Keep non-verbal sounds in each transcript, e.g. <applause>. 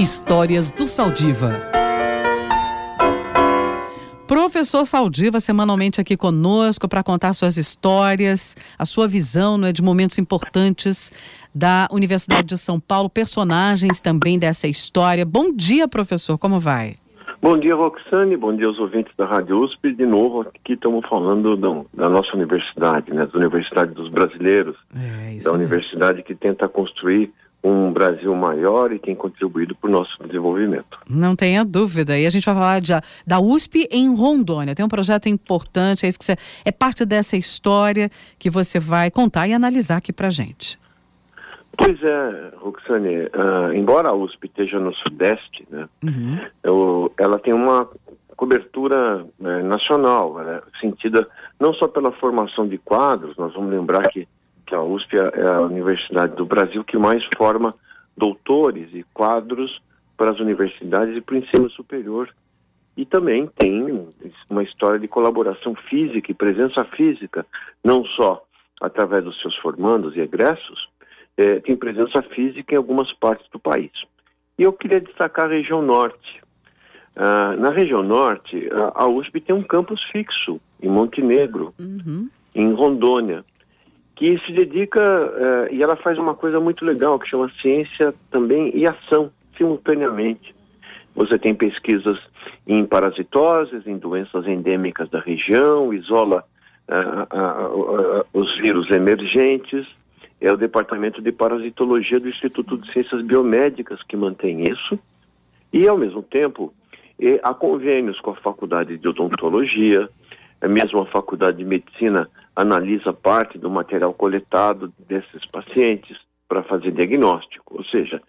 Histórias do Saldiva. Professor Saldiva, semanalmente aqui conosco para contar suas histórias, a sua visão né, de momentos importantes da Universidade de São Paulo, personagens também dessa história. Bom dia, professor, como vai? Bom dia, Roxane. Bom dia aos ouvintes da Rádio USP. De novo, aqui estamos falando do, da nossa universidade, né, da Universidade dos Brasileiros, é, da universidade que tenta construir um Brasil maior e tem contribuído para o nosso desenvolvimento. Não tenha dúvida. E a gente vai falar de, da USP em Rondônia. Tem um projeto importante, é isso que você, é parte dessa história que você vai contar e analisar aqui para gente. Pois é, Roxane, uh, embora a USP esteja no Sudeste, né, uhum. eu, ela tem uma cobertura né, nacional, né, sentida não só pela formação de quadros, nós vamos lembrar que que a USP é, é a universidade do Brasil que mais forma doutores e quadros para as universidades e para o ensino superior. E também tem uma história de colaboração física e presença física, não só através dos seus formandos e egressos, é, tem presença física em algumas partes do país. E eu queria destacar a região norte. Ah, na região norte, a, a, USP tem um campus fixo em Montenegro, uhum. em Rondônia que se dedica uh, e ela faz uma coisa muito legal que chama ciência também e ação simultaneamente. Você tem pesquisas em parasitoses, em doenças endêmicas da região, isola uh, uh, os vírus emergentes. É o Departamento de Parasitologia do Instituto de Ciências Biomédicas que mantém isso. E, ao mesmo tempo, há convênios com a Faculdade de Odontologia, a mesma Faculdade de Medicina analisa parte do material coletado desses pacientes para fazer diagnóstico. Ou seja,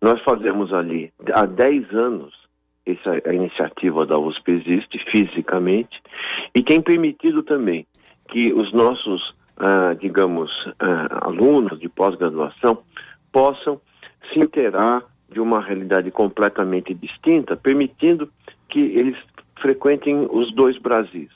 nós fazemos ali há 10 anos essa a iniciativa da USP existe fisicamente e tem permitido também que os nossos, ah, digamos, ah, alunos de pós-graduação possam se inteirar de uma realidade completamente distinta, permitindo que eles frequentem os dois Brasis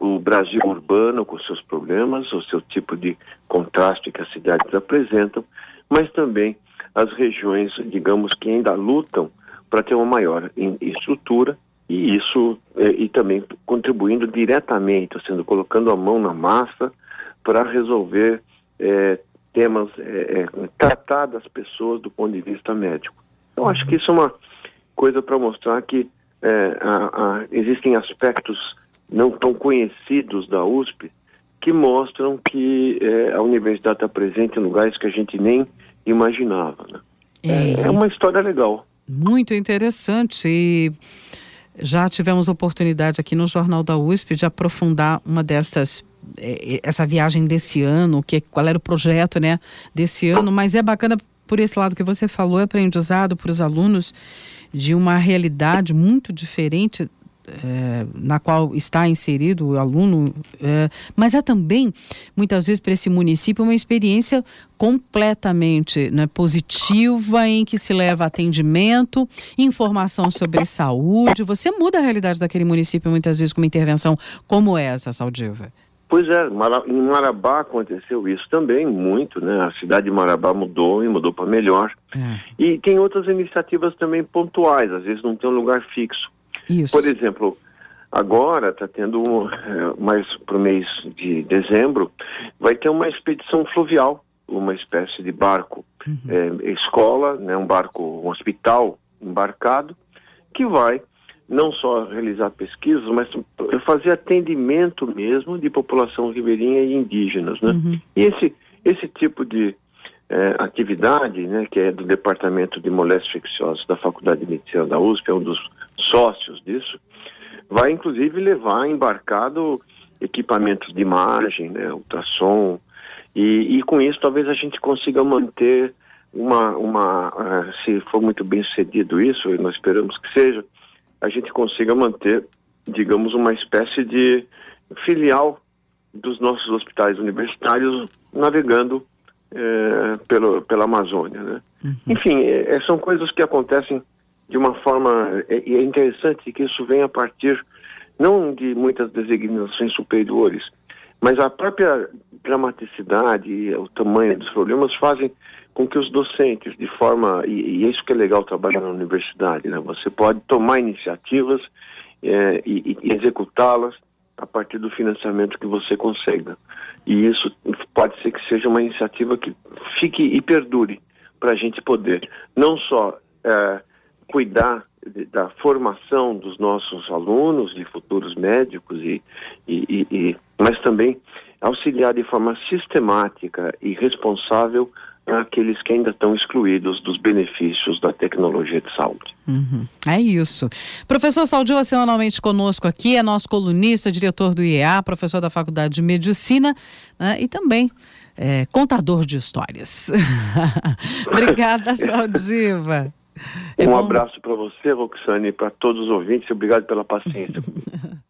o Brasil urbano com seus problemas, o seu tipo de contraste que as cidades apresentam, mas também as regiões, digamos, que ainda lutam para ter uma maior estrutura e isso é, e também contribuindo diretamente, sendo colocando a mão na massa para resolver é, temas, é, é, tratar das pessoas do ponto de vista médico. Eu acho que isso é uma coisa para mostrar que é, a, a, existem aspectos não tão conhecidos da USP que mostram que é, a universidade está presente em lugares que a gente nem imaginava. Né? É, é uma história legal. Muito interessante. E já tivemos oportunidade aqui no Jornal da USP de aprofundar uma destas é, essa viagem desse ano, que qual era o projeto, né, desse ano, mas é bacana por esse lado que você falou, é aprendizado para os alunos de uma realidade muito diferente é, na qual está inserido o aluno, é, mas é também, muitas vezes, para esse município, uma experiência completamente né, positiva, em que se leva atendimento, informação sobre saúde. Você muda a realidade daquele município, muitas vezes, com uma intervenção como essa, Saldiva. Pois é, em Marabá aconteceu isso também, muito, né? A cidade de Marabá mudou e mudou para melhor. É. E tem outras iniciativas também pontuais, às vezes não tem um lugar fixo. Isso. Por exemplo, agora está tendo, é, mais para o mês de dezembro, vai ter uma expedição fluvial, uma espécie de barco uhum. é, escola, né, um barco, um hospital embarcado, que vai não só realizar pesquisas, mas fazer atendimento mesmo de população ribeirinha e indígenas, né? Uhum. E esse, esse tipo de é, atividade, né, que é do Departamento de Moléstias Infecciosas da Faculdade de Medicina da USP, é um dos sócios disso, vai inclusive levar embarcado equipamentos de imagem, né, ultrassom, e, e com isso talvez a gente consiga manter uma, uma uh, se for muito bem sucedido isso, e nós esperamos que seja, a gente consiga manter, digamos, uma espécie de filial dos nossos hospitais universitários navegando é, pelo, pela Amazônia. Né? Uhum. Enfim, é, são coisas que acontecem de uma forma. É, e é, interessante que isso vem a partir não de muitas designações superiores, mas a própria dramaticidade e o tamanho dos problemas fazem com que os docentes, de forma, e, e é isso que é legal trabalhar na universidade, né? Você pode tomar iniciativas é, e, e executá-las a partir do financiamento que você consiga. E isso pode ser que seja uma iniciativa que fique e perdure para a gente poder não só é, cuidar de, da formação dos nossos alunos e futuros médicos, e, e, e, mas também auxiliar de forma sistemática e responsável aqueles que ainda estão excluídos dos benefícios da tecnologia de saúde. Uhum. É isso. Professor Saldiva, semanalmente conosco aqui, é nosso colunista, diretor do IEA, professor da Faculdade de Medicina né, e também é, contador de histórias. <laughs> Obrigada, <laughs> Saldiva. É um bom... abraço para você, Roxane, e para todos os ouvintes. Obrigado pela paciência. <laughs>